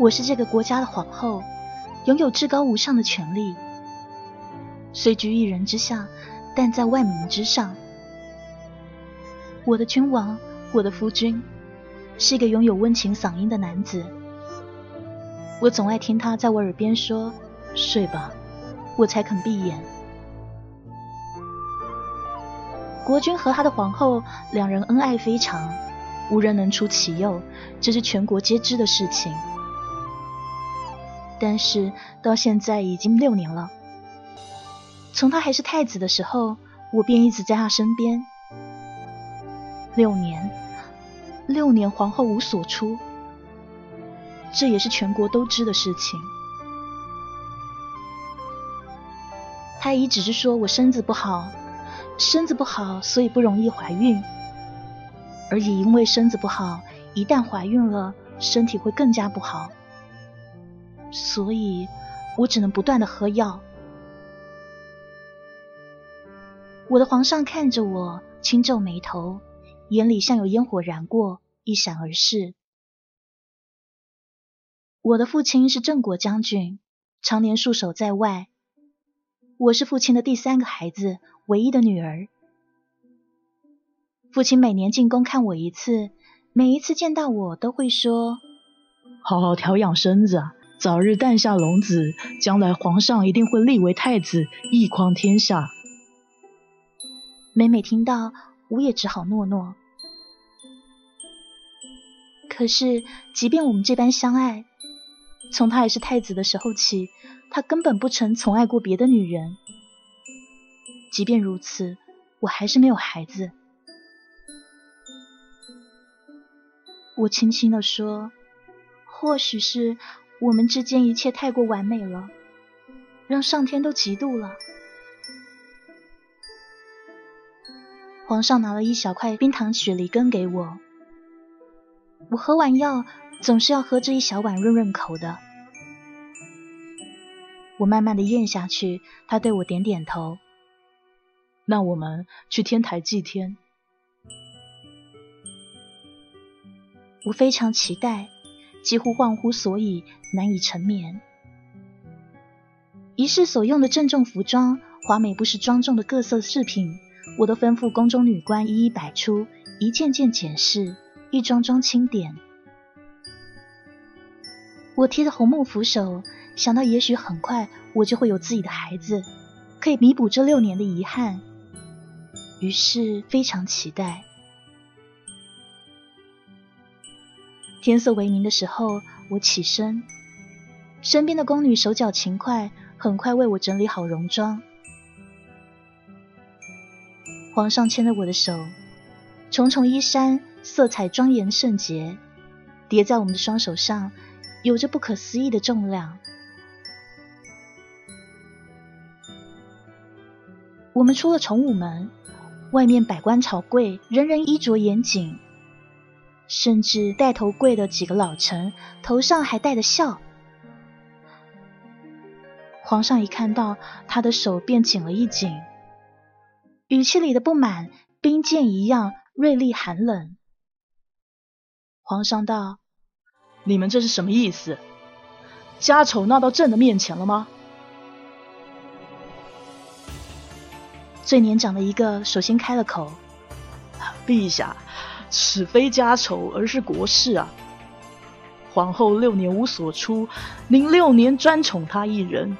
我是这个国家的皇后，拥有至高无上的权利，虽居一人之下，但在万民之上。我的君王，我的夫君，是一个拥有温情嗓音的男子。我总爱听他在我耳边说：“睡吧。”我才肯闭眼。国君和他的皇后两人恩爱非常，无人能出其右，这是全国皆知的事情。但是到现在已经六年了，从他还是太子的时候，我便一直在他身边。六年，六年，皇后无所出，这也是全国都知的事情。太医只是说我身子不好，身子不好，所以不容易怀孕。而也因为身子不好，一旦怀孕了，身体会更加不好。所以我只能不断的喝药。我的皇上看着我，轻皱眉头。眼里像有烟火燃过，一闪而逝。我的父亲是郑国将军，常年戍守在外。我是父亲的第三个孩子，唯一的女儿。父亲每年进宫看我一次，每一次见到我都会说：“好好调养身子，早日诞下龙子，将来皇上一定会立为太子，一匡天下。”每每听到，我也只好诺诺。可是，即便我们这般相爱，从他还是太子的时候起，他根本不曾宠爱过别的女人。即便如此，我还是没有孩子。我轻轻的说：“或许是我们之间一切太过完美了，让上天都嫉妒了。”皇上拿了一小块冰糖雪梨羹给我。我喝完药，总是要喝这一小碗润润口的。我慢慢的咽下去，他对我点点头。那我们去天台祭天。我非常期待，几乎忘乎所以，难以成眠。仪式所用的郑重服装、华美不失庄重的各色饰品，我都吩咐宫中女官一一摆出，一件件检视。一桩桩清点，我提着红木扶手，想到也许很快我就会有自己的孩子，可以弥补这六年的遗憾，于是非常期待。天色微明的时候，我起身，身边的宫女手脚勤快，很快为我整理好戎装。皇上牵着我的手，重重衣衫。色彩庄严圣洁，叠在我们的双手上，有着不可思议的重量。我们出了崇武门，外面百官朝贵，人人衣着严谨，甚至带头跪的几个老臣头上还带着笑。皇上一看到他的手，便紧了一紧，语气里的不满，冰剑一样锐利寒冷。皇上道：“你们这是什么意思？家丑闹到朕的面前了吗？”最年长的一个首先开了口：“陛下，此非家丑，而是国事啊！皇后六年无所出，您六年专宠她一人，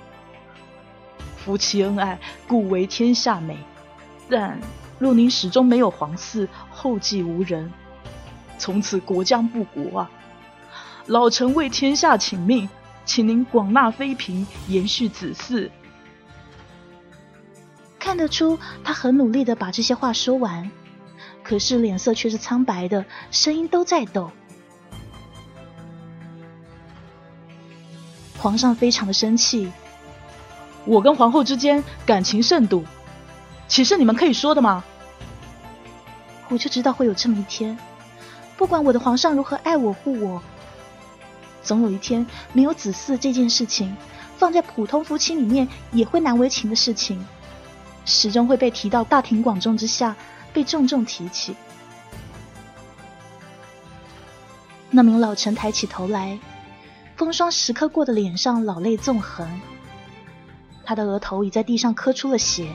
夫妻恩爱，故为天下美。但若您始终没有皇嗣，后继无人。”从此国将不国啊！老臣为天下请命，请您广纳妃嫔，延续子嗣。看得出他很努力的把这些话说完，可是脸色却是苍白的，声音都在抖。皇上非常的生气，我跟皇后之间感情甚笃，岂是你们可以说的吗？我就知道会有这么一天。不管我的皇上如何爱我护我，总有一天没有子嗣这件事情，放在普通夫妻里面也会难为情的事情，始终会被提到大庭广众之下，被重重提起。那名老臣抬起头来，风霜时刻过的脸上老泪纵横，他的额头已在地上磕出了血。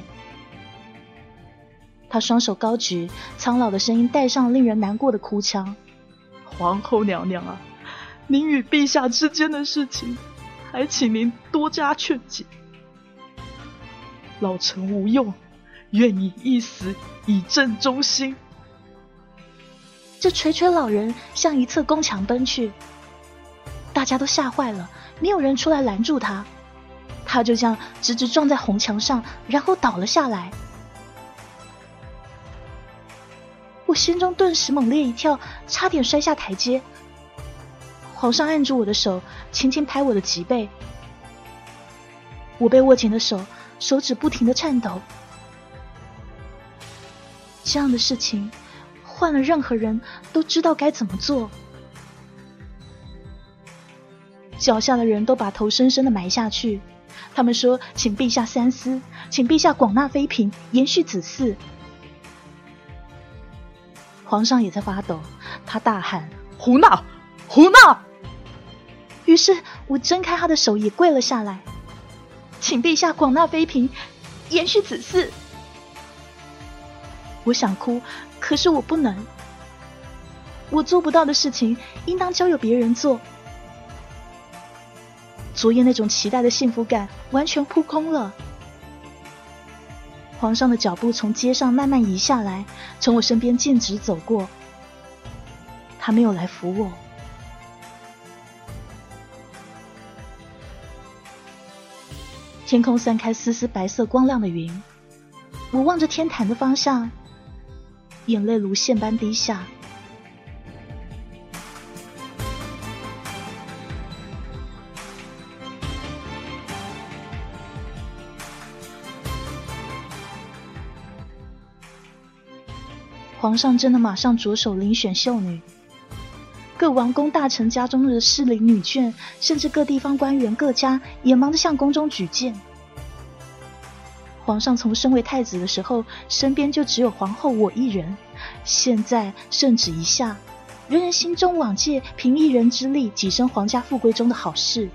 他双手高举，苍老的声音带上令人难过的哭腔：“皇后娘娘啊，您与陛下之间的事情，还请您多加劝解。老臣无用，愿你一死以正忠心。”这垂垂老人向一侧宫墙奔去，大家都吓坏了，没有人出来拦住他，他就这样直直撞在红墙上，然后倒了下来。我心中顿时猛烈一跳，差点摔下台阶。皇上按住我的手，轻轻拍我的脊背，我被握紧的手，手指不停的颤抖。这样的事情，换了任何人都知道该怎么做。脚下的人都把头深深的埋下去，他们说：“请陛下三思，请陛下广纳妃嫔，延续子嗣。”皇上也在发抖，他大喊：“胡闹，胡闹！”于是我挣开他的手，也跪了下来，请陛下广纳妃嫔，延续子嗣。我想哭，可是我不能。我做不到的事情，应当交由别人做。昨夜那种期待的幸福感，完全扑空了。皇上的脚步从街上慢慢移下来，从我身边径直走过。他没有来扶我。天空散开丝丝白色光亮的云，我望着天坛的方向，眼泪如线般滴下。皇上真的马上着手遴选秀女，各王公大臣家中的适龄女眷，甚至各地方官员各家也忙着向宫中举荐。皇上从身为太子的时候，身边就只有皇后我一人，现在圣旨一下，人人心中往届凭一人之力跻身皇家富贵中的好事。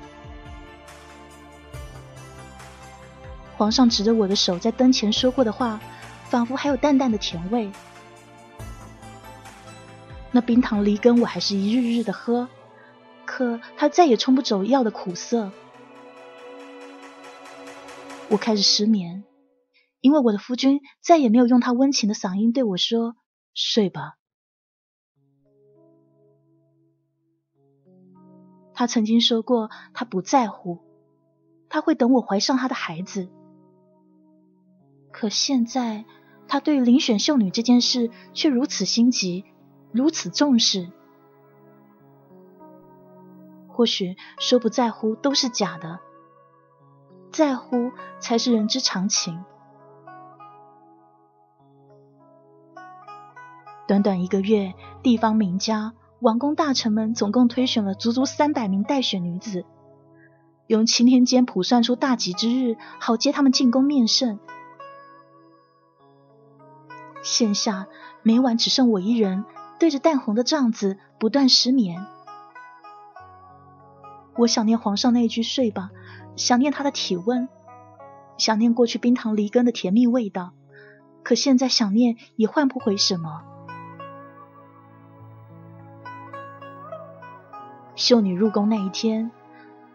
皇上指着我的手，在灯前说过的话，仿佛还有淡淡的甜味。那冰糖梨羹我还是一日日的喝，可它再也冲不走药的苦涩。我开始失眠，因为我的夫君再也没有用他温情的嗓音对我说：“睡吧。”他曾经说过，他不在乎，他会等我怀上他的孩子。可现在，他对遴选秀女这件事却如此心急。如此重视，或许说不在乎都是假的，在乎才是人之常情。短短一个月，地方名家、王公大臣们总共推选了足足三百名待选女子，用七天间卜算出大吉之日，好接他们进宫面圣。现下每晚只剩我一人。对着淡红的帐子不断失眠，我想念皇上那句“睡吧”，想念他的体温，想念过去冰糖梨羹的甜蜜味道，可现在想念也换不回什么。秀女入宫那一天，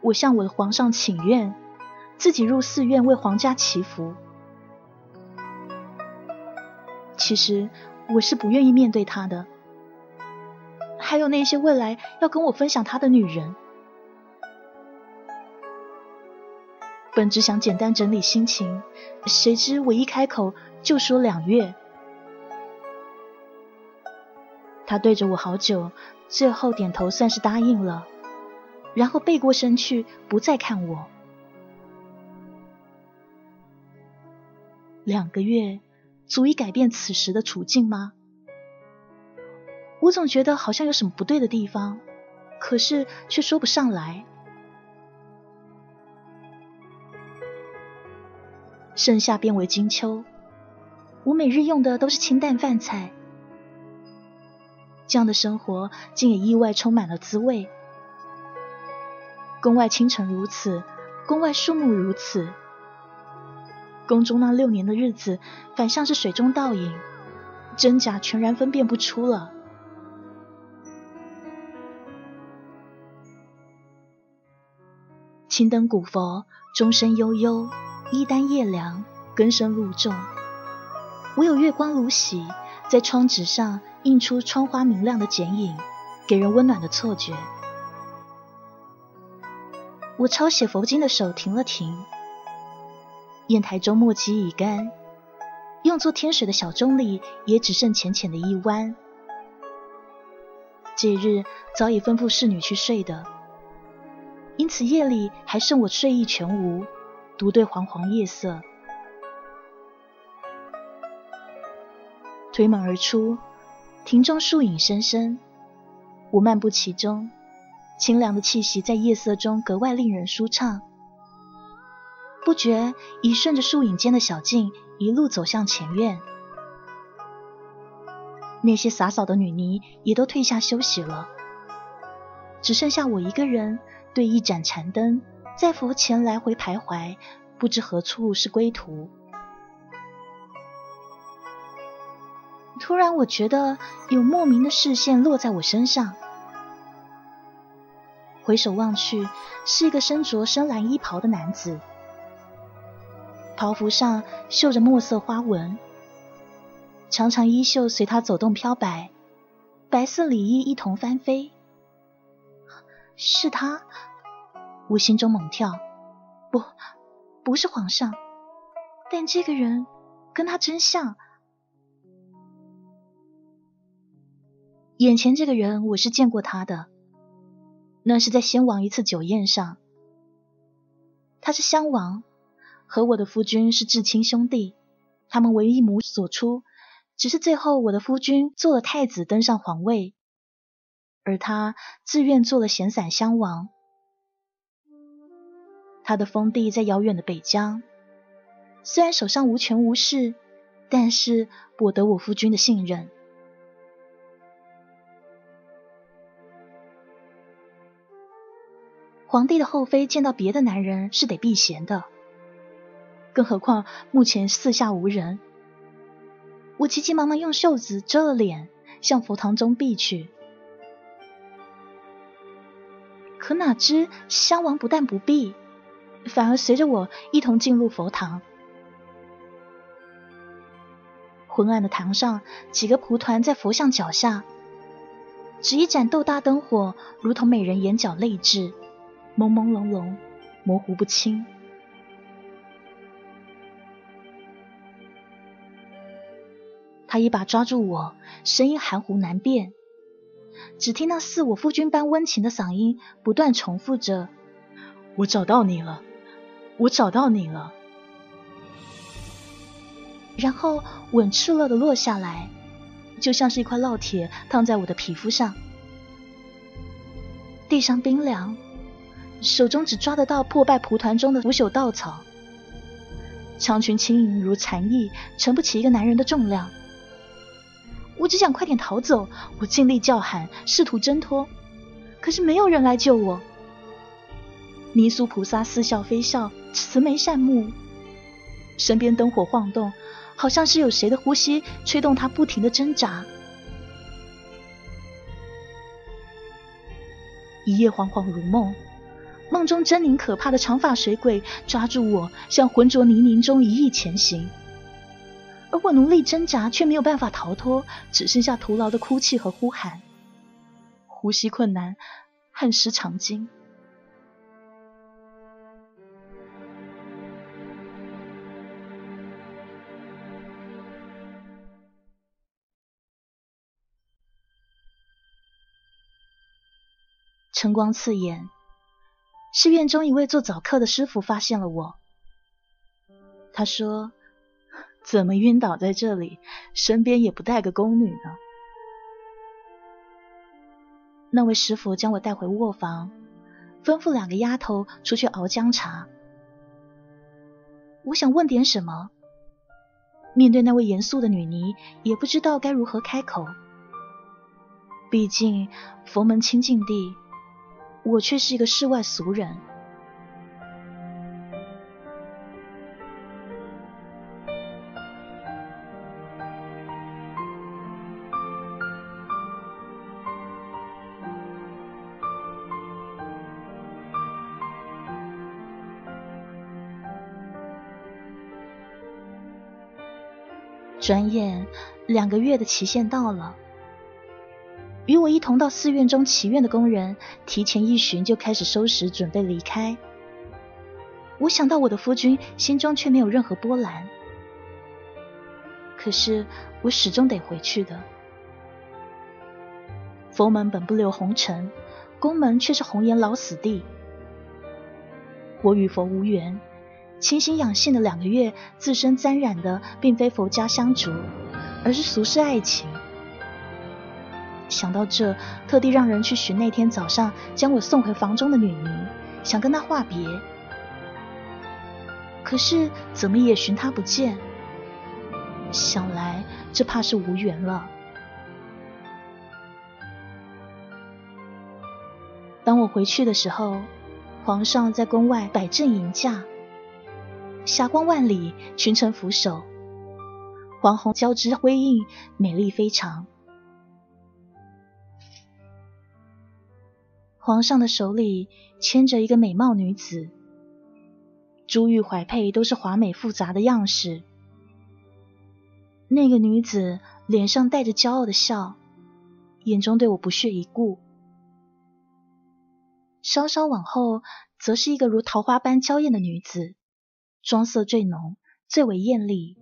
我向我的皇上请愿，自己入寺院为皇家祈福。其实我是不愿意面对他的。还有那些未来要跟我分享他的女人，本只想简单整理心情，谁知我一开口就说两月。他对着我好久，最后点头算是答应了，然后背过身去，不再看我。两个月足以改变此时的处境吗？我总觉得好像有什么不对的地方，可是却说不上来。盛夏变为金秋，我每日用的都是清淡饭菜，这样的生活竟也意外充满了滋味。宫外清晨如此，宫外树木如此，宫中那六年的日子，反像是水中倒影，真假全然分辨不出了。青灯古佛，钟声悠悠，衣单夜凉，更深露重。唯有月光如洗，在窗纸上映出窗花明亮的剪影，给人温暖的错觉。我抄写佛经的手停了停，砚台中墨迹已干，用作天水的小钟里也只剩浅浅的一弯。这日早已吩咐侍女去睡的。因此夜里还剩我睡意全无，独对黄黄夜色。推门而出，庭中树影深深，我漫步其中，清凉的气息在夜色中格外令人舒畅。不觉已顺着树影间的小径一路走向前院，那些洒扫的女尼也都退下休息了，只剩下我一个人。对一盏禅灯，在佛前来回徘徊，不知何处是归途。突然，我觉得有莫名的视线落在我身上，回首望去，是一个身着深蓝衣袍的男子，袍服上绣着墨色花纹，长长衣袖随他走动飘摆，白色里衣一同翻飞。是他，我心中猛跳，不，不是皇上，但这个人跟他真像。眼前这个人，我是见过他的，那是在先王一次酒宴上。他是襄王，和我的夫君是至亲兄弟，他们为一母所出，只是最后我的夫君做了太子，登上皇位。而他自愿做了闲散襄王，他的封地在遥远的北疆，虽然手上无权无势，但是博得我夫君的信任。皇帝的后妃见到别的男人是得避嫌的，更何况目前四下无人，我急急忙忙用袖子遮了脸，向佛堂中避去。可哪知襄王不但不避，反而随着我一同进入佛堂。昏暗的堂上，几个蒲团在佛像脚下，只一盏豆大灯火，如同美人眼角泪痣，朦朦胧胧，模糊不清。他一把抓住我，声音含糊难辨。只听那似我夫君般温情的嗓音不断重复着：“我找到你了，我找到你了。”然后吻赤裸的落下来，就像是一块烙铁烫在我的皮肤上。地上冰凉，手中只抓得到破败蒲团中的腐朽稻草，长裙轻盈如蝉翼，承不起一个男人的重量。我只想快点逃走，我尽力叫喊，试图挣脱，可是没有人来救我。泥塑菩萨似笑非笑，慈眉善目，身边灯火晃动，好像是有谁的呼吸吹动他不停的挣扎。一夜恍恍如梦，梦中狰狞可怕的长发水鬼抓住我，向浑浊泥泞中一意前行。而我努力挣扎，却没有办法逃脱，只剩下徒劳的哭泣和呼喊，呼吸困难，汗湿长巾。晨光刺眼，是院中一位做早课的师傅发现了我。他说。怎么晕倒在这里？身边也不带个宫女呢？那位师傅将我带回卧房，吩咐两个丫头出去熬姜茶。我想问点什么，面对那位严肃的女尼，也不知道该如何开口。毕竟佛门清净地，我却是一个世外俗人。转眼两个月的期限到了，与我一同到寺院中祈愿的工人提前一旬就开始收拾准备离开。我想到我的夫君，心中却没有任何波澜。可是我始终得回去的。佛门本不留红尘，宫门却是红颜老死地。我与佛无缘。清心养性的两个月，自身沾染的并非佛家香烛，而是俗世爱情。想到这，特地让人去寻那天早上将我送回房中的女尼，想跟她话别。可是怎么也寻她不见，想来这怕是无缘了。当我回去的时候，皇上在宫外摆阵迎驾。霞光万里，群臣俯首，黄红交织辉映，美丽非常。皇上的手里牵着一个美貌女子，珠玉怀佩，都是华美复杂的样式。那个女子脸上带着骄傲的笑，眼中对我不屑一顾。稍稍往后，则是一个如桃花般娇艳的女子。妆色最浓，最为艳丽。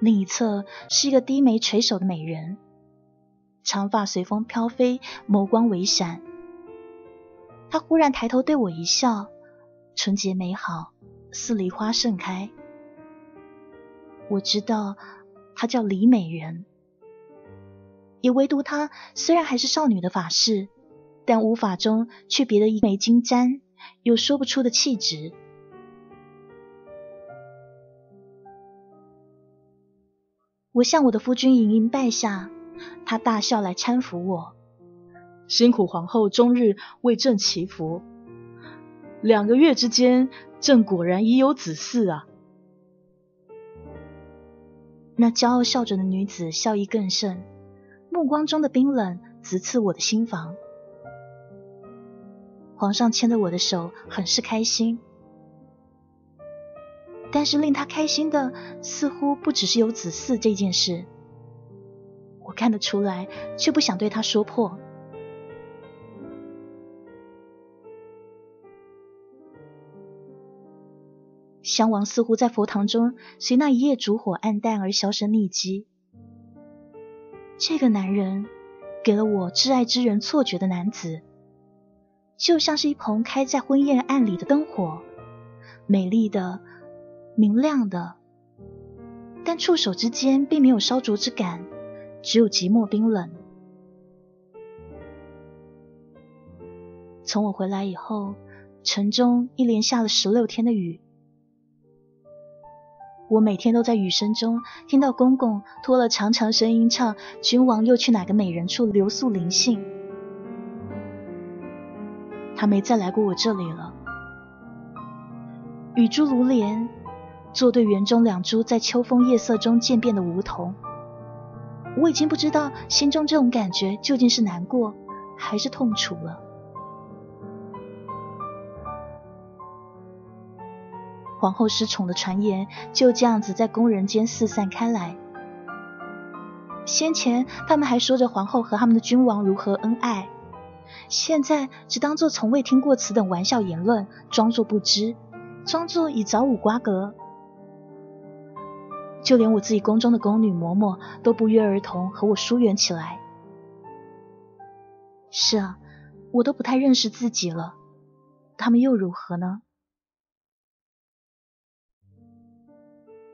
另一侧是一个低眉垂首的美人，长发随风飘飞，眸光微闪。他忽然抬头对我一笑，纯洁美好，似梨花盛开。我知道她叫李美人，也唯独她虽然还是少女的法式，但无法中却别的一枚金簪。有说不出的气质。我向我的夫君盈盈拜下，他大笑来搀扶我。辛苦皇后终日为朕祈福，两个月之间，朕果然已有子嗣啊！那骄傲笑着的女子笑意更甚，目光中的冰冷直刺我的心房。皇上牵着我的手，很是开心。但是令他开心的，似乎不只是有子嗣这件事。我看得出来，却不想对他说破。襄王似乎在佛堂中，随那一夜烛火暗淡而销声匿迹。这个男人，给了我挚爱之人错觉的男子。就像是一棚开在昏夜暗里的灯火，美丽的、明亮的，但触手之间并没有烧灼之感，只有寂寞冰冷。从我回来以后，城中一连下了十六天的雨，我每天都在雨声中听到公公拖了长长声音唱：“君王又去哪个美人处留宿临幸。”他没再来过我这里了。雨珠如莲，作对园中两株在秋风夜色中渐变的梧桐。我已经不知道心中这种感觉究竟是难过还是痛楚了。皇后失宠的传言就这样子在宫人间四散开来。先前他们还说着皇后和他们的君王如何恩爱。现在只当做从未听过此等玩笑言论，装作不知，装作已早无瓜葛。就连我自己宫中的宫女嬷嬷都不约而同和我疏远起来。是啊，我都不太认识自己了，他们又如何呢？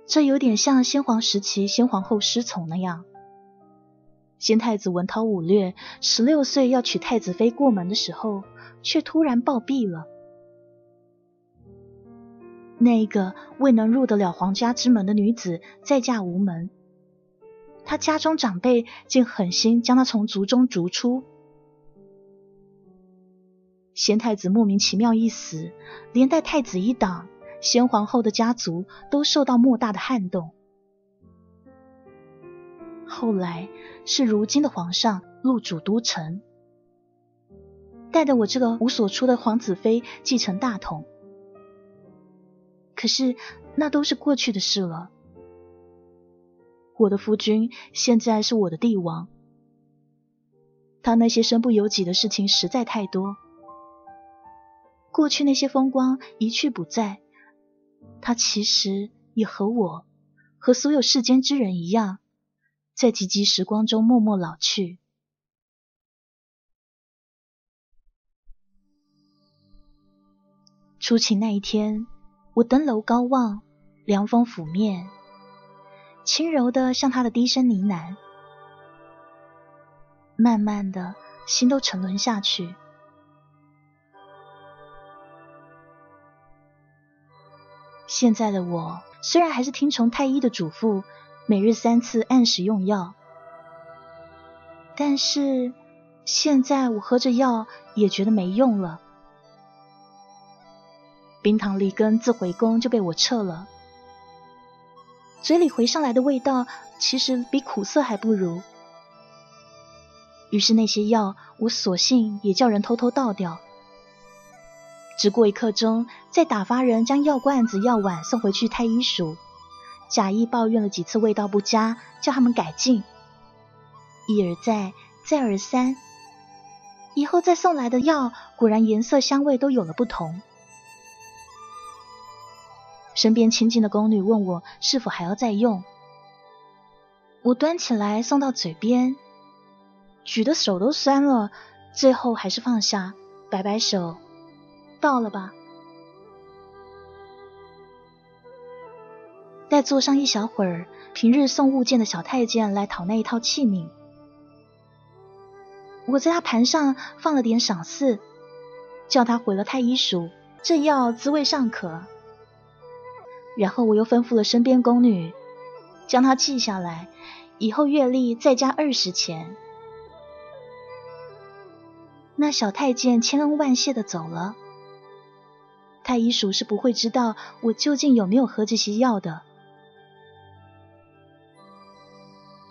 这有点像先皇时期先皇后失宠那样。先太子文韬武略十六岁要娶太子妃过门的时候，却突然暴毙了。那一个未能入得了皇家之门的女子再嫁无门，她家中长辈竟狠心将她从族中逐出。先太子莫名其妙一死，连带太子一党、先皇后的家族都受到莫大的撼动。后来是如今的皇上入主都城，带着我这个无所出的皇子妃继承大统。可是那都是过去的事了。我的夫君现在是我的帝王，他那些身不由己的事情实在太多。过去那些风光一去不再，他其实也和我，和所有世间之人一样，在寂寂时光中默默老去。出勤那一天，我登楼高望，凉风拂面，轻柔的向他的低声呢喃，慢慢的心都沉沦下去。现在的我虽然还是听从太医的嘱咐，每日三次按时用药，但是现在我喝着药也觉得没用了。冰糖梨根自回宫就被我撤了，嘴里回上来的味道其实比苦涩还不如。于是那些药我索性也叫人偷偷倒掉。只过一刻钟，再打发人将药罐子、药碗送回去太医署，假意抱怨了几次味道不佳，叫他们改进。一而再，再而三，以后再送来的药果然颜色、香味都有了不同。身边亲近的宫女问我是否还要再用，我端起来送到嘴边，举的手都酸了，最后还是放下，摆摆手。到了吧。待坐上一小会儿，平日送物件的小太监来讨那一套器皿，我在他盘上放了点赏赐，叫他回了太医署，这药滋味尚可。然后我又吩咐了身边宫女，将它记下来，以后月例再加二十钱。那小太监千恩万谢的走了。太医署是不会知道我究竟有没有喝这些药的。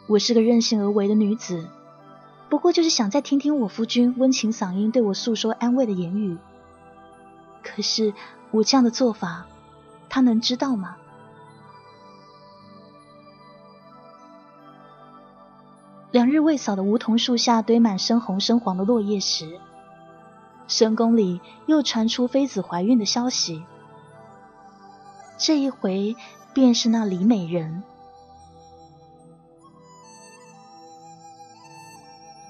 我是个任性而为的女子，不过就是想再听听我夫君温情嗓音对我诉说安慰的言语。可是我这样的做法，他能知道吗？两日未扫的梧桐树下堆满深红深黄的落叶时。深宫里又传出妃子怀孕的消息，这一回便是那李美人。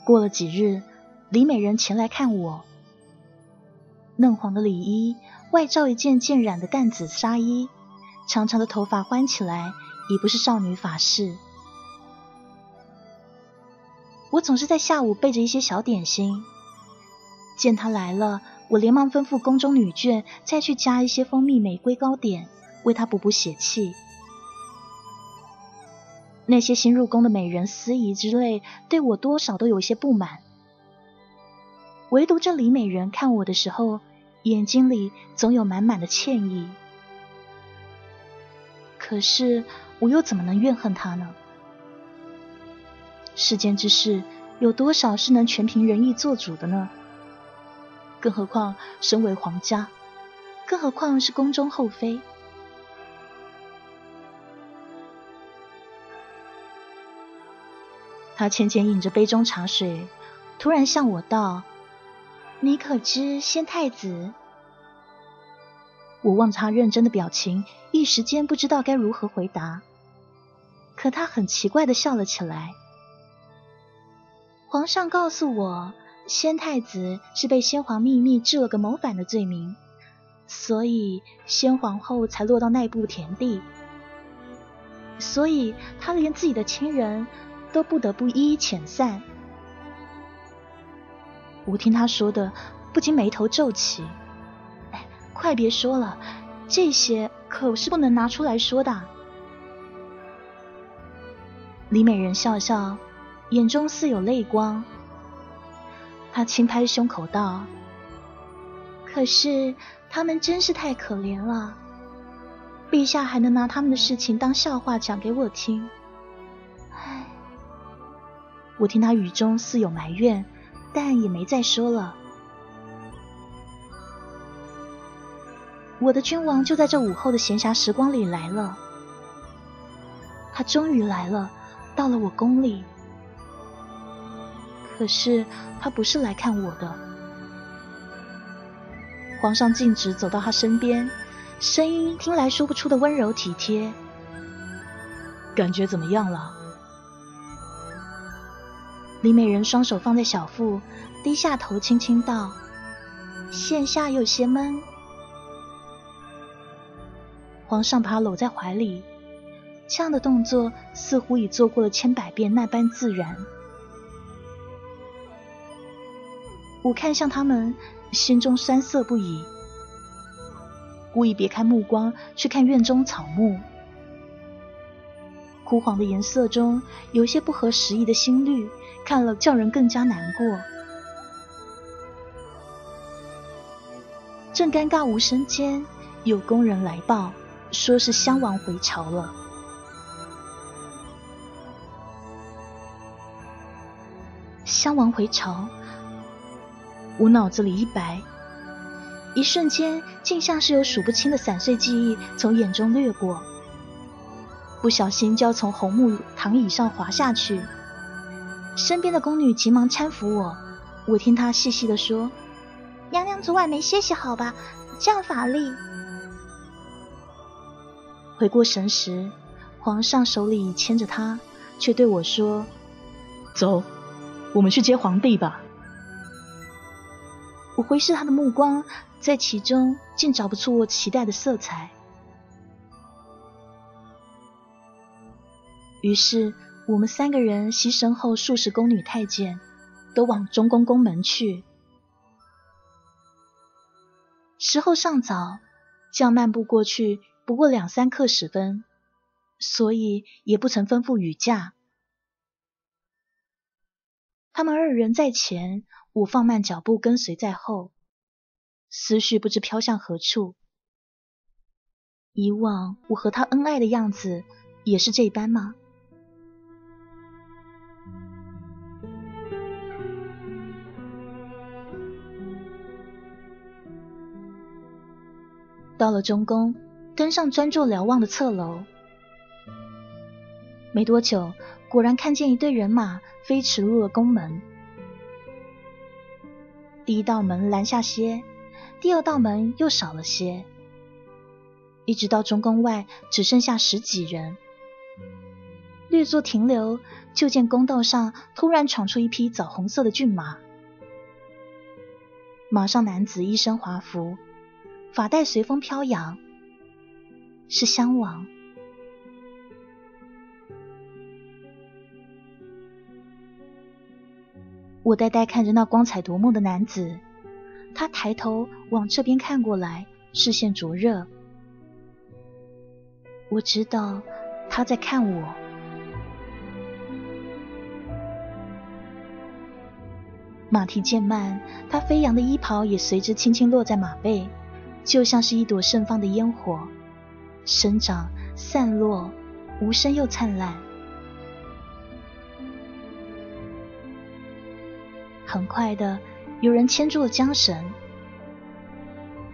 过了几日，李美人前来看我，嫩黄的里衣外罩一件渐染的淡紫纱衣，长长的头发欢起来，已不是少女法式。我总是在下午备着一些小点心。见他来了，我连忙吩咐宫中女眷再去加一些蜂蜜玫瑰糕点，为他补补血气。那些新入宫的美人司仪之类，对我多少都有些不满。唯独这李美人看我的时候，眼睛里总有满满的歉意。可是我又怎么能怨恨他呢？世间之事，有多少是能全凭仁义做主的呢？更何况身为皇家，更何况是宫中后妃。他浅浅饮着杯中茶水，突然向我道：“你可知先太子？”我望着他认真的表情，一时间不知道该如何回答。可他很奇怪的笑了起来。皇上告诉我。先太子是被先皇秘密治了个谋反的罪名，所以先皇后才落到那步田地，所以他连自己的亲人都不得不一一遣散。我听他说的，不禁眉头皱起。哎，快别说了，这些可是不能拿出来说的。李美人笑笑，眼中似有泪光。他轻拍胸口道：“可是他们真是太可怜了，陛下还能拿他们的事情当笑话讲给我听。唉，我听他语中似有埋怨，但也没再说了。我的君王就在这午后的闲暇时光里来了，他终于来了，到了我宫里。可是他不是来看我的。皇上径直走到他身边，声音听来说不出的温柔体贴。感觉怎么样了？李美人双手放在小腹，低下头轻轻道：“现下有些闷。”皇上把她搂在怀里，这样的动作似乎已做过了千百遍，那般自然。我看向他们。心中酸涩不已，故意别开目光去看院中草木，枯黄的颜色中有些不合时宜的新绿，看了叫人更加难过。正尴尬无声间，有工人来报，说是襄王回朝了。襄王回朝。我脑子里一白，一瞬间竟像是有数不清的散碎记忆从眼中掠过，不小心就要从红木躺椅上滑下去。身边的宫女急忙搀扶我，我听她细细的说：“娘娘昨晚没歇息好吧？这样乏力。”回过神时，皇上手里牵着她，却对我说：“走，我们去接皇帝吧。”我回视他的目光，在其中竟找不出我期待的色彩。于是，我们三个人牺牲后数十宫女太监，都往中宫宫门去。时候尚早，这样漫步过去不过两三刻时分，所以也不曾吩咐雨驾。他们二人在前。我放慢脚步，跟随在后，思绪不知飘向何处。以往我和他恩爱的样子，也是这般吗？到了中宫，登上专注瞭望的侧楼，没多久，果然看见一队人马飞驰入了宫门。第一道门拦下些，第二道门又少了些，一直到中宫外只剩下十几人。略作停留，就见宫道上突然闯出一匹枣红色的骏马，马上男子一身华服，发带随风飘扬，是襄王。我呆呆看着那光彩夺目的男子，他抬头往这边看过来，视线灼热。我知道他在看我。马蹄渐慢，他飞扬的衣袍也随之轻轻落在马背，就像是一朵盛放的烟火，生长、散落，无声又灿烂。很快的，有人牵住了缰绳，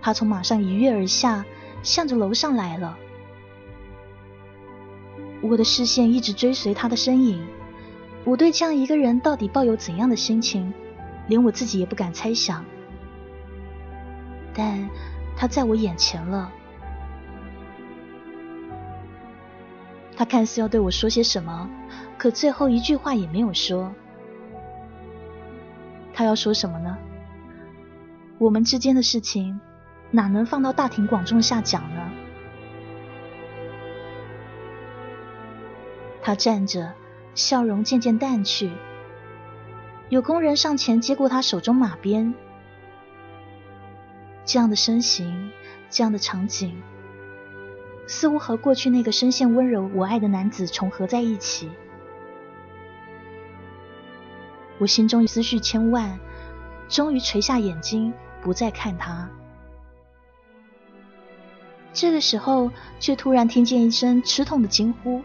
他从马上一跃而下，向着楼上来了。我的视线一直追随他的身影，我对这样一个人到底抱有怎样的心情，连我自己也不敢猜想。但他在我眼前了，他看似要对我说些什么，可最后一句话也没有说。他要说什么呢？我们之间的事情哪能放到大庭广众下讲呢？他站着，笑容渐渐淡去。有工人上前接过他手中马鞭。这样的身形，这样的场景，似乎和过去那个深陷温柔我爱的男子重合在一起。我心中思绪千万，终于垂下眼睛，不再看他。这个时候，却突然听见一声吃痛的惊呼。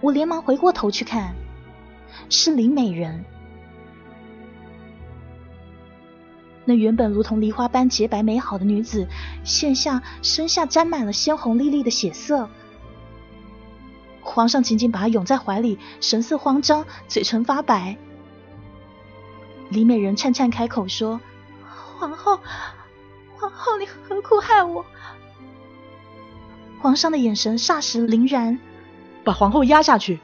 我连忙回过头去看，是林美人。那原本如同梨花般洁白美好的女子，现下身下沾满了鲜红丽丽的血色。皇上紧紧把她拥在怀里，神色慌张，嘴唇发白。李美人颤颤开口说：“皇后，皇后，你何苦害我？”皇上的眼神霎时凌然，把皇后压下去。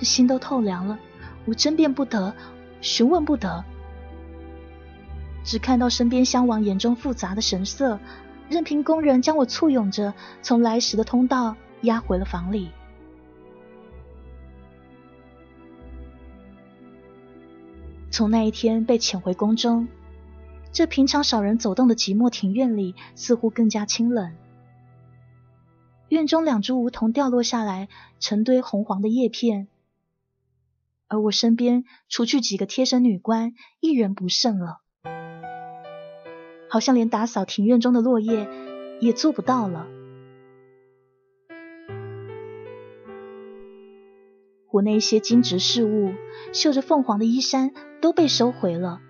心都透凉了，我争辩不得。询问不得，只看到身边襄王眼中复杂的神色，任凭工人将我簇拥着从来时的通道押回了房里。从那一天被遣回宫中，这平常少人走动的寂寞庭院里，似乎更加清冷。院中两株梧桐掉落下来，成堆红黄的叶片。而我身边，除去几个贴身女官，一人不剩了，好像连打扫庭院中的落叶也做不到了。我那些金质饰物、绣着凤凰的衣衫都被收回了，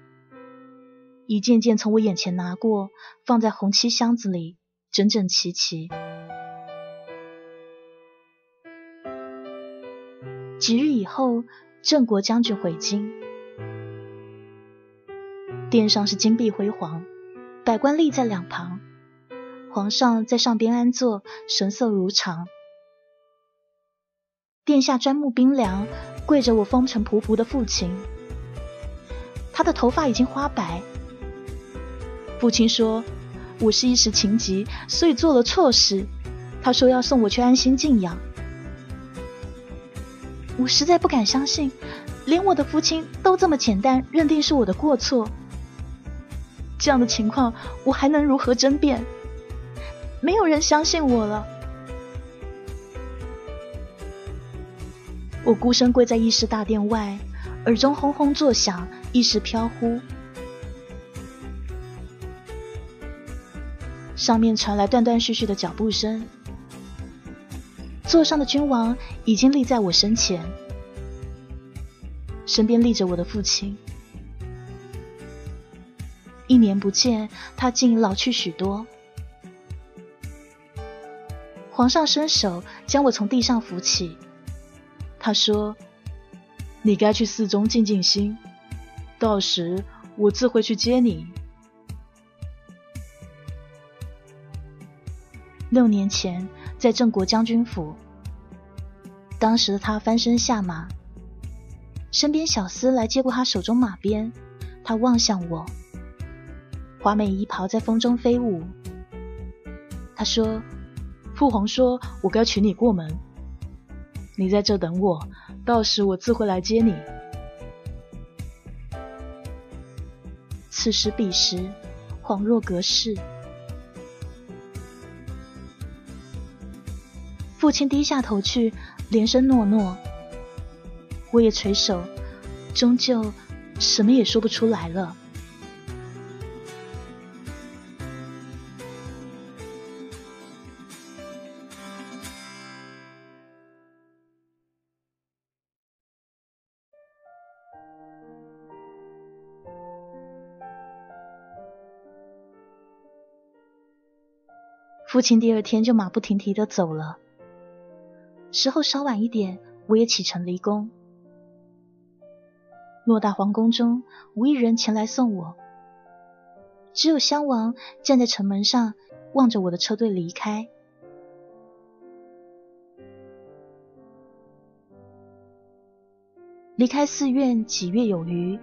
一件件从我眼前拿过，放在红漆箱子里，整整齐齐。几日以后。郑国将军回京，殿上是金碧辉煌，百官立在两旁，皇上在上边安坐，神色如常。殿下砖木冰凉，跪着我风尘仆仆的父亲，他的头发已经花白。父亲说我是一时情急，所以做了错事。他说要送我去安心静养。我实在不敢相信，连我的父亲都这么简单认定是我的过错。这样的情况，我还能如何争辩？没有人相信我了。我孤身跪在议事大殿外，耳中轰轰作响，意识飘忽。上面传来断断续续的脚步声。座上的君王已经立在我身前，身边立着我的父亲。一年不见，他竟老去许多。皇上伸手将我从地上扶起，他说：“你该去寺中静静心，到时我自会去接你。”六年前。在郑国将军府，当时的他翻身下马，身边小厮来接过他手中马鞭，他望向我，华美衣袍在风中飞舞。他说：“父皇说我该娶你过门，你在这等我，到时我自会来接你。”此时彼时，恍若隔世。父亲低下头去，连声诺诺。我也垂首，终究什么也说不出来了。父亲第二天就马不停蹄的走了。时候稍晚一点，我也启程离宫。偌大皇宫中，无一人前来送我，只有襄王站在城门上，望着我的车队离开。离开寺院几月有余，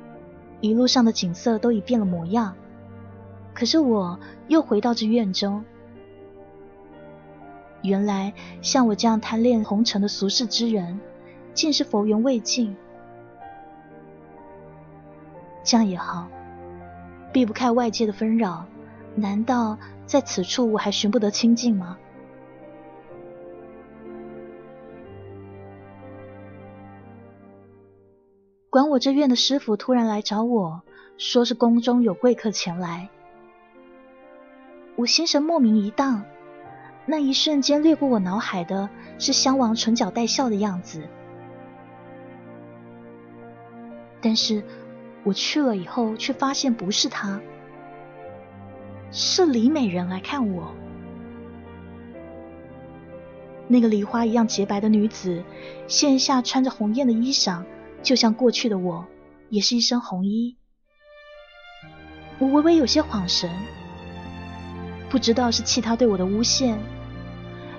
一路上的景色都已变了模样，可是我又回到这院中。原来像我这样贪恋红尘的俗世之人，竟是佛缘未尽。这样也好，避不开外界的纷扰。难道在此处我还寻不得清净吗？管我这院的师傅突然来找我，说是宫中有贵客前来，我心神莫名一荡，那一瞬间掠过我脑海的是襄王唇角带笑的样子。但是我去了以后，却发现不是他，是李美人来看我。那个梨花一样洁白的女子，线下穿着红艳的衣裳，就像过去的我，也是一身红衣。我微微有些恍神，不知道是气他对我的诬陷，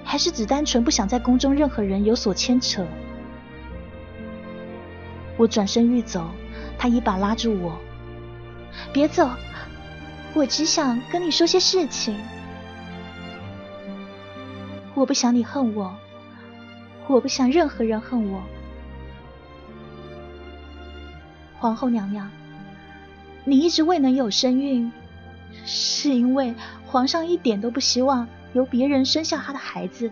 还是只单纯不想在宫中任何人有所牵扯。我转身欲走，他一把拉住我：“别走，我只想跟你说些事情。我不想你恨我，我不想任何人恨我。皇后娘娘，你一直未能有身孕，是因为皇上一点都不希望由别人生下他的孩子。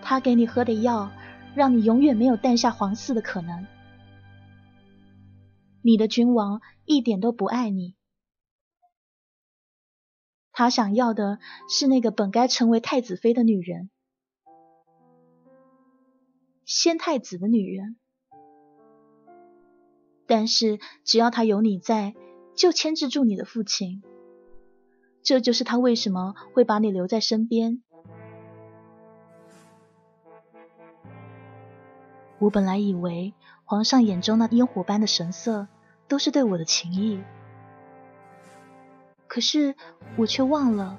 他给你喝的药。”让你永远没有诞下皇嗣的可能。你的君王一点都不爱你，他想要的是那个本该成为太子妃的女人，先太子的女人。但是只要他有你在，就牵制住你的父亲。这就是他为什么会把你留在身边。我本来以为皇上眼中那烟火般的神色都是对我的情意，可是我却忘了，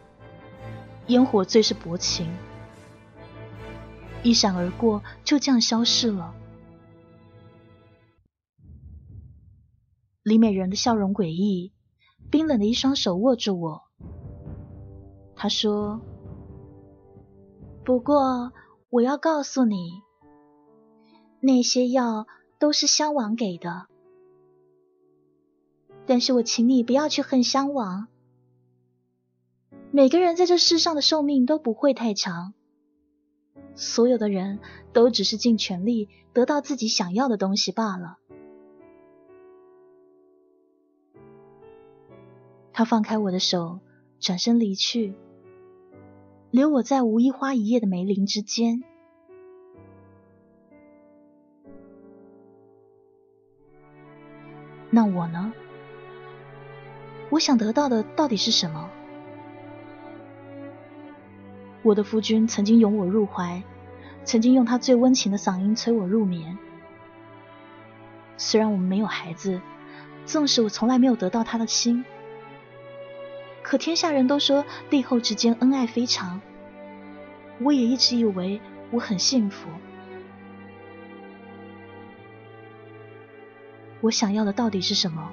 烟火最是薄情，一闪而过，就这样消失了。李美人的笑容诡异，冰冷的一双手握住我，他说：“不过我要告诉你。”那些药都是襄王给的，但是我请你不要去恨襄王。每个人在这世上的寿命都不会太长，所有的人都只是尽全力得到自己想要的东西罢了。他放开我的手，转身离去，留我在无一花一叶的梅林之间。那我呢？我想得到的到底是什么？我的夫君曾经拥我入怀，曾经用他最温情的嗓音催我入眠。虽然我们没有孩子，纵使我从来没有得到他的心，可天下人都说帝后之间恩爱非常，我也一直以为我很幸福。我想要的到底是什么？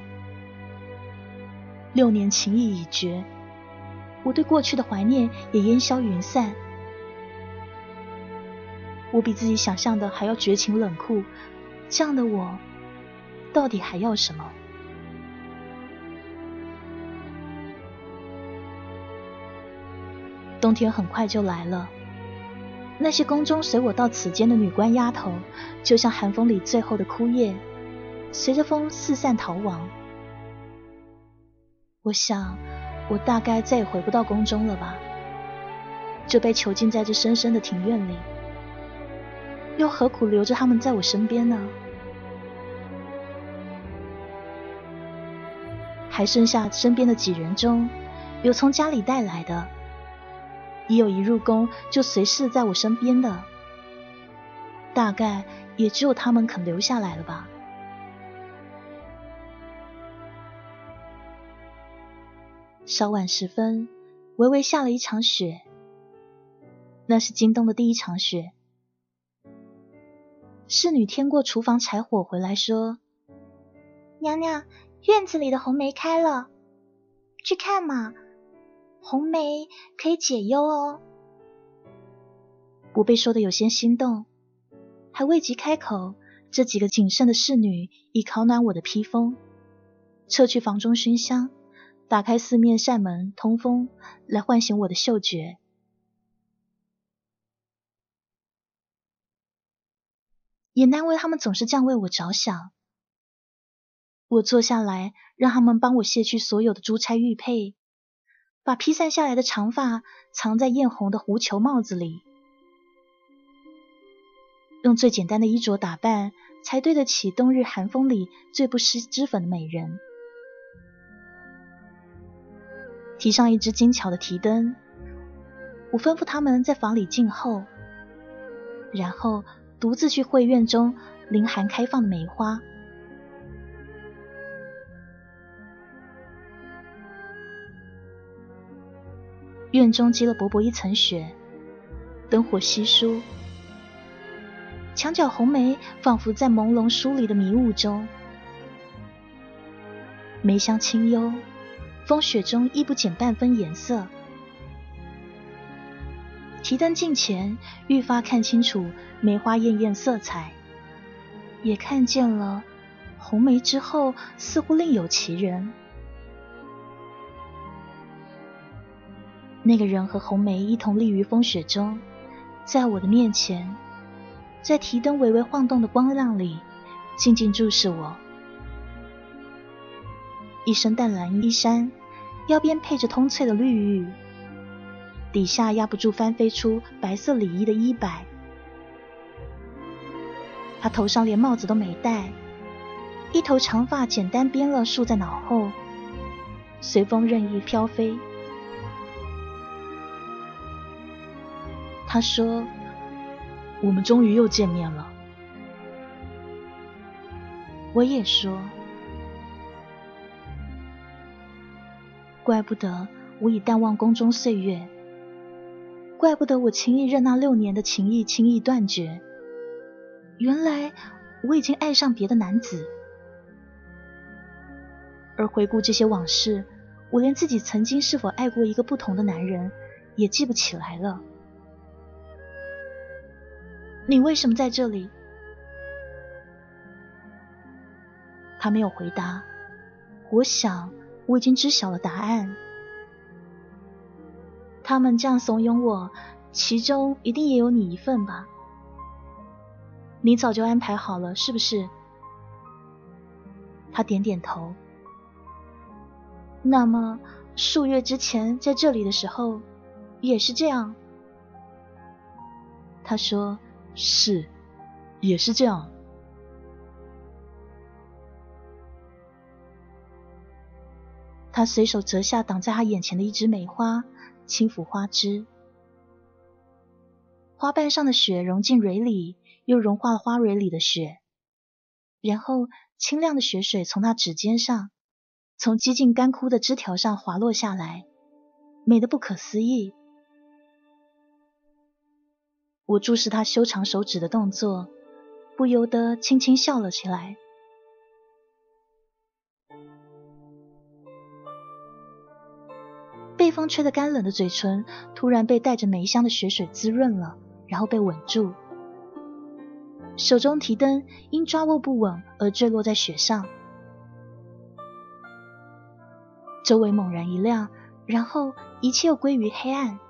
六年情谊已绝，我对过去的怀念也烟消云散。我比自己想象的还要绝情冷酷，这样的我，到底还要什么？冬天很快就来了，那些宫中随我到此间的女官丫头，就像寒风里最后的枯叶。随着风四散逃亡，我想，我大概再也回不到宫中了吧？就被囚禁在这深深的庭院里，又何苦留着他们在我身边呢？还剩下身边的几人中，有从家里带来的，也有一入宫就随侍在我身边的，大概也只有他们肯留下来了吧。稍晚时分，微微下了一场雪。那是京东的第一场雪。侍女添过厨房柴火回来说：“娘娘，院子里的红梅开了，去看嘛。红梅可以解忧哦。”我被说的有些心动，还未及开口，这几个谨慎的侍女已烤暖我的披风，撤去房中熏香。打开四面扇门通风，来唤醒我的嗅觉。也难为他们总是这样为我着想。我坐下来，让他们帮我卸去所有的珠钗玉佩，把披散下来的长发藏在艳红的狐裘帽子里，用最简单的衣着打扮，才对得起冬日寒风里最不施脂粉的美人。提上一只精巧的提灯，我吩咐他们在房里静候，然后独自去会院中凌寒开放的梅花。院中积了薄薄一层雪，灯火稀疏，墙角红梅仿佛在朦胧疏离的迷雾中，梅香清幽，风雪中亦不减半分颜色。提灯近前，愈发看清楚梅花艳艳色彩，也看见了红梅之后，似乎另有其人。那个人和红梅一同立于风雪中，在我的面前，在提灯微微晃动的光亮里，静静注视我。一身淡蓝衣衫，腰边配着通翠的绿玉，底下压不住翻飞出白色里衣的衣摆。他头上连帽子都没戴，一头长发简单编了束在脑后，随风任意飘飞。他说：“我们终于又见面了。”我也说：“怪不得我已淡忘宫中岁月，怪不得我轻易任那六年的情谊轻易断绝。原来我已经爱上别的男子。而回顾这些往事，我连自己曾经是否爱过一个不同的男人也记不起来了。”你为什么在这里？他没有回答。我想我已经知晓了答案。他们这样怂恿我，其中一定也有你一份吧？你早就安排好了，是不是？他点点头。那么数月之前在这里的时候也是这样？他说。是，也是这样。他随手折下挡在他眼前的一枝梅花，轻抚花枝，花瓣上的雪融进蕊里，又融化了花蕊里的雪，然后清亮的雪水从他指尖上，从几近干枯的枝条上滑落下来，美得不可思议。我注视他修长手指的动作，不由得轻轻笑了起来。被风吹得干冷的嘴唇，突然被带着梅香的雪水滋润了，然后被稳住。手中提灯因抓握不稳而坠落在雪上，周围猛然一亮，然后一切又归于黑暗。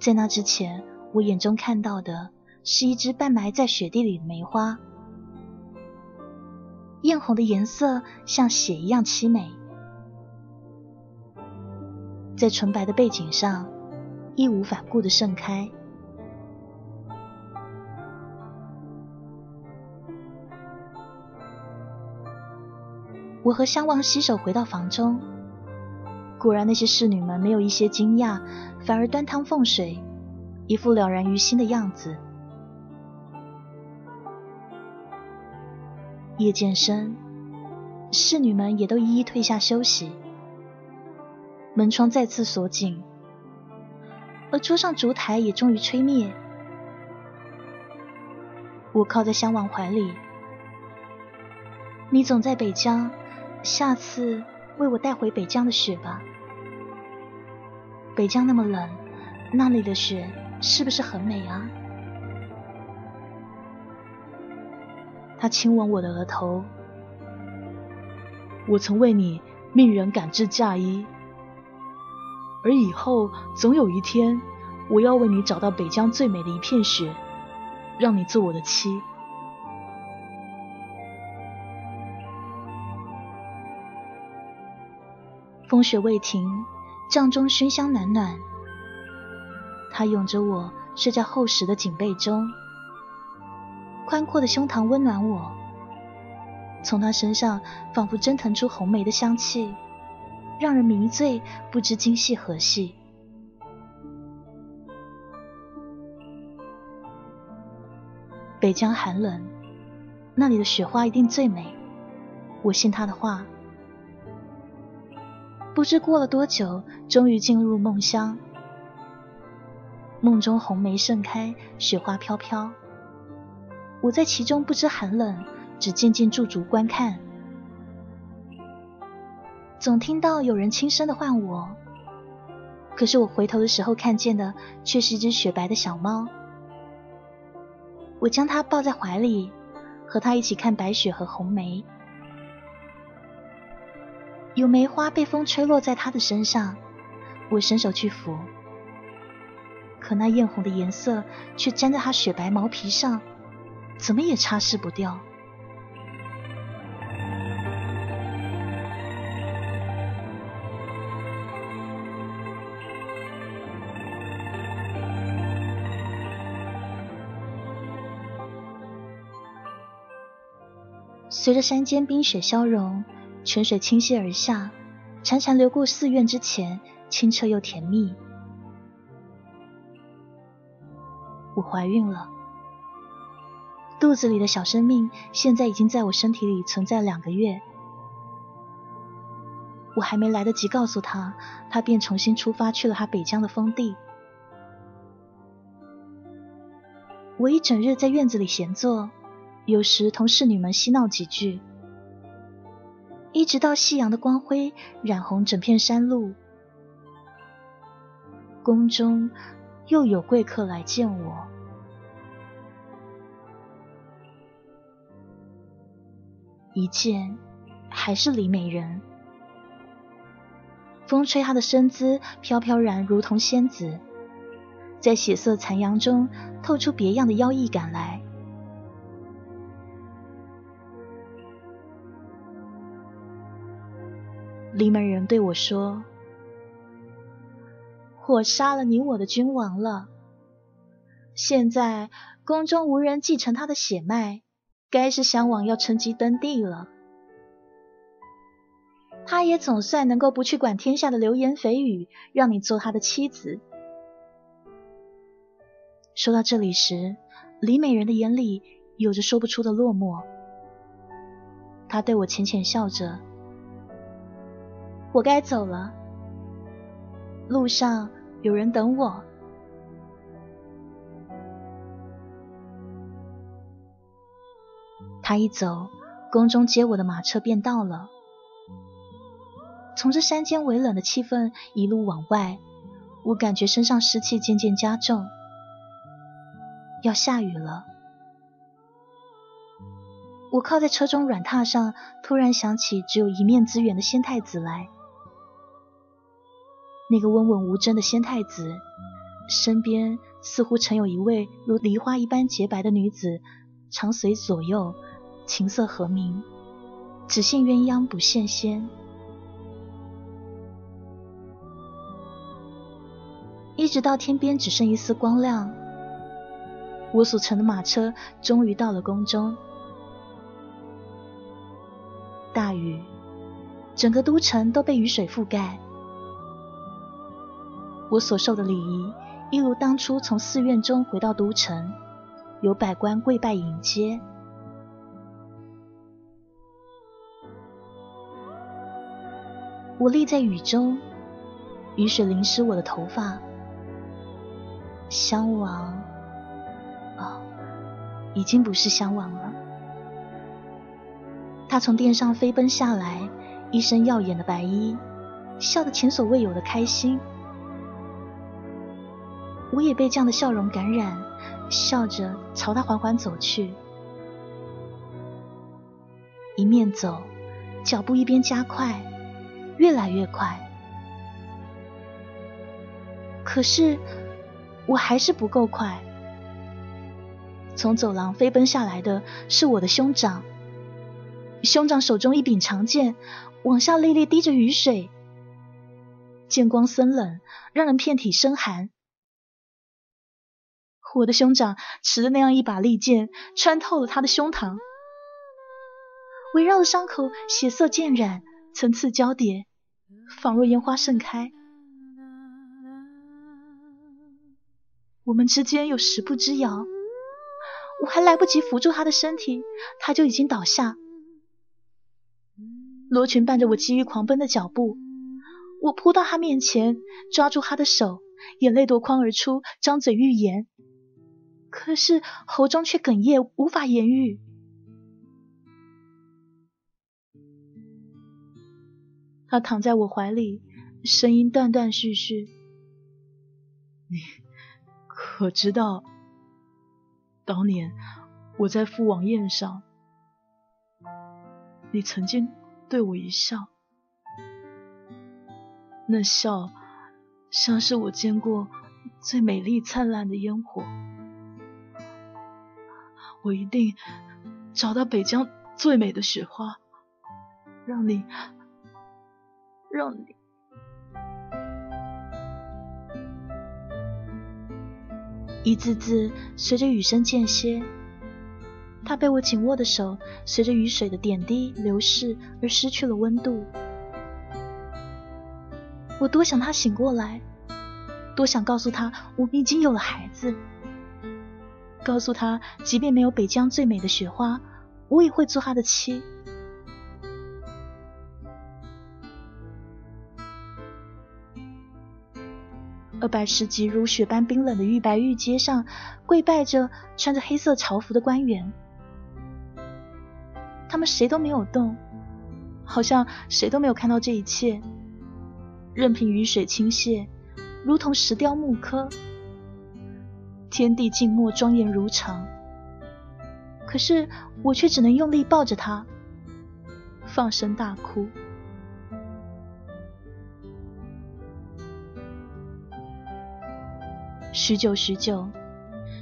在那之前，我眼中看到的是一只半埋在雪地里的梅花，艳红的颜色像血一样凄美，在纯白的背景上义无反顾的盛开。我和襄王洗手回到房中。果然，那些侍女们没有一些惊讶，反而端汤奉水，一副了然于心的样子。夜渐深，侍女们也都一一退下休息，门窗再次锁紧，而桌上烛台也终于吹灭。我靠在襄王怀里，你总在北疆，下次为我带回北疆的雪吧。北疆那么冷，那里的雪是不是很美啊？他亲吻我的额头。我曾为你命人赶制嫁衣，而以后总有一天，我要为你找到北疆最美的一片雪，让你做我的妻。风雪未停，帐中熏香暖暖。他拥着我睡在厚实的锦被中，宽阔的胸膛温暖我。从他身上仿佛蒸腾出红梅的香气，让人迷醉，不知今夕何夕。北疆寒冷，那里的雪花一定最美。我信他的话。不知过了多久，终于进入梦乡。梦中红梅盛开，雪花飘飘。我在其中不知寒冷，只静静驻足观看。总听到有人轻声的唤我，可是我回头的时候看见的却是一只雪白的小猫。我将它抱在怀里，和它一起看白雪和红梅。有梅花被风吹落在他的身上，我伸手去扶，可那艳红的颜色却粘在他雪白毛皮上，怎么也擦拭不掉。随着山间冰雪消融，泉水倾泻而下，潺潺流过寺院之前，清澈又甜蜜。我怀孕了，肚子里的小生命现在已经在我身体里存在两个月。我还没来得及告诉他，他便重新出发去了他北疆的封地。我一整日在院子里闲坐。有时同侍女们嬉闹几句，一直到夕阳的光辉染红整片山路，宫中又有贵客来见我。一见还是李美人，风吹她的身姿飘飘然，如同仙子，在血色残阳中透出别样的妖异感来。李美人对我说：“我杀了你我的君王了，现在宫中无人继承他的血脉，该是襄王要趁机登帝了。他也总算能够不去管天下的流言蜚语，让你做他的妻子。”说到这里时，李美人的眼里有着说不出的落寞，她对我浅浅笑着。我该走了，路上有人等我。他一走，宫中接我的马车便到了。从这山间微冷的气氛一路往外，我感觉身上湿气渐渐加重，要下雨了。我靠在车中软榻上，突然想起只有一面之缘的仙太子来。那个温文无争的仙太子身边，似乎曾有一位如梨花一般洁白的女子，常随左右，琴瑟和鸣，只羡鸳鸯不羡仙。一直到天边只剩一丝光亮，我所乘的马车终于到了宫中。大雨，整个都城都被雨水覆盖。我所受的礼仪，一如当初从寺院中回到都城，有百官跪拜迎接。我立在雨中，雨水淋湿我的头发。襄王，哦，已经不是襄王了。他从殿上飞奔下来，一身耀眼的白衣，笑得前所未有的开心。我也被这样的笑容感染，笑着朝他缓缓走去，一面走，脚步一边加快，越来越快。可是我还是不够快。从走廊飞奔下来的是我的兄长，兄长手中一柄长剑，往下沥沥滴着雨水，剑光森冷，让人遍体生寒。我的兄长持的那样一把利剑，穿透了他的胸膛，围绕的伤口血色渐染，层次交叠，仿若烟花盛开。我们之间有十步之遥，我还来不及扶住他的身体，他就已经倒下。罗群伴着我急于狂奔的脚步，我扑到他面前，抓住他的手，眼泪夺眶而出，张嘴欲言。可是喉中却哽咽，无法言语。他躺在我怀里，声音断断续续：“你可知道，当年我在赴王宴上，你曾经对我一笑，那笑像是我见过最美丽灿烂的烟火。”我一定找到北疆最美的雪花，让你，让你。一字字随着雨声间歇，他被我紧握的手随着雨水的点滴流逝而失去了温度。我多想他醒过来，多想告诉他我们已经有了孩子。告诉他，即便没有北疆最美的雪花，我也会做他的妻。而百十级如雪般冰冷的玉白玉阶上，跪拜着穿着黑色朝服的官员，他们谁都没有动，好像谁都没有看到这一切，任凭雨水倾泻，如同石雕木刻。天地静默，庄严如常。可是我却只能用力抱着他，放声大哭。许久许久，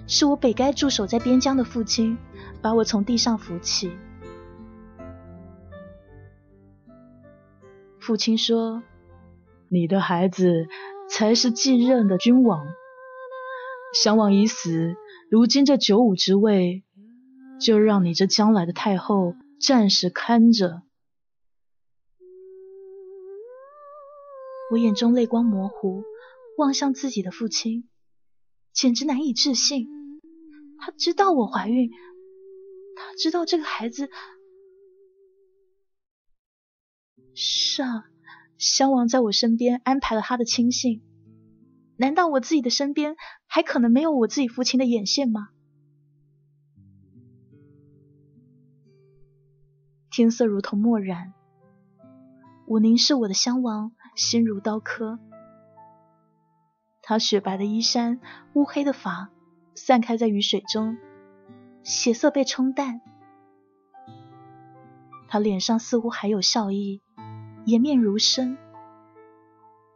是我本该驻守在边疆的父亲把我从地上扶起。父亲说：“你的孩子才是继任的君王。”襄王已死，如今这九五之位，就让你这将来的太后暂时看着。我眼中泪光模糊，望向自己的父亲，简直难以置信。他知道我怀孕，他知道这个孩子。是啊，襄王在我身边安排了他的亲信。难道我自己的身边还可能没有我自己父亲的眼线吗？天色如同墨染，我凝视我的襄王，心如刀割。他雪白的衣衫，乌黑的发，散开在雨水中，血色被冲淡。他脸上似乎还有笑意，颜面如生。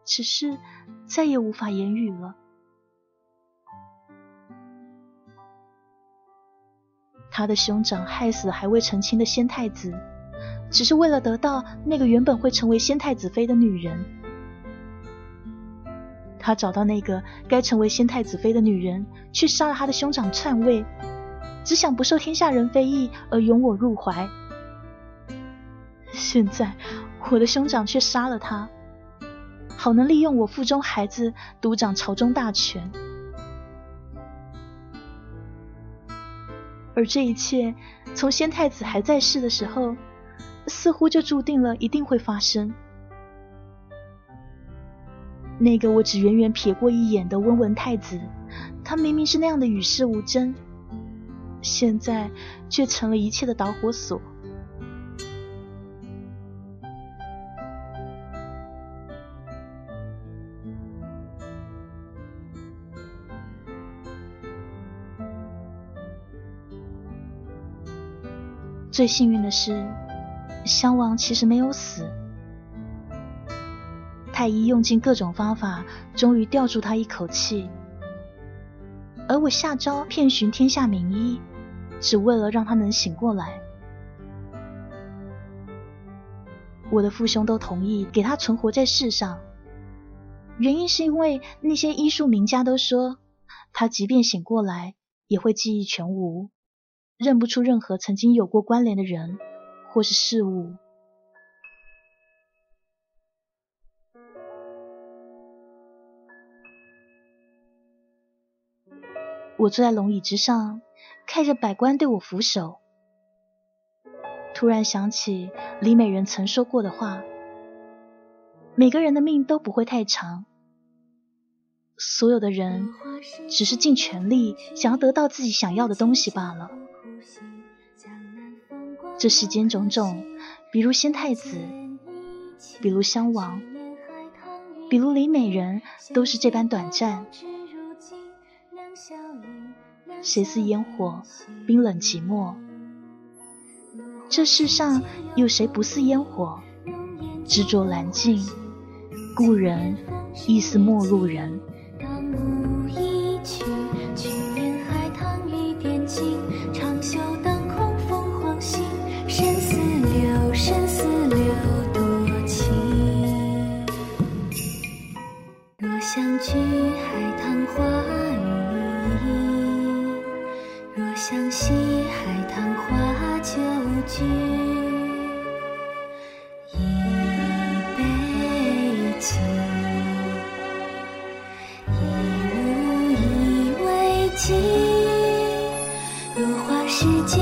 只是再也无法言语了。他的兄长害死还未成亲的先太子，只是为了得到那个原本会成为先太子妃的女人。他找到那个该成为先太子妃的女人，去杀了他的兄长篡位，只想不受天下人非议而拥我入怀。现在我的兄长却杀了他。好能利用我腹中孩子独掌朝中大权，而这一切从先太子还在世的时候，似乎就注定了一定会发生。那个我只远远瞥过一眼的温文太子，他明明是那样的与世无争，现在却成了一切的导火索。最幸运的是，襄王其实没有死。太医用尽各种方法，终于吊住他一口气。而我下诏遍寻天下名医，只为了让他能醒过来。我的父兄都同意给他存活在世上，原因是因为那些医术名家都说，他即便醒过来，也会记忆全无，认不出任何曾经有过关联的人或是事物。我坐在龙椅之上，看着百官对我俯首，突然想起李美人曾说过的话：每个人的命都不会太长。所有的人只是尽全力想要得到自己想要的东西罢了。这世间种种，比如仙太子，比如襄王，比如李美人，都是这般短暂。谁似烟火，冰冷寂寞？这世上有谁不似烟火，执着蓝尽？故人亦似陌路人。情，落花时节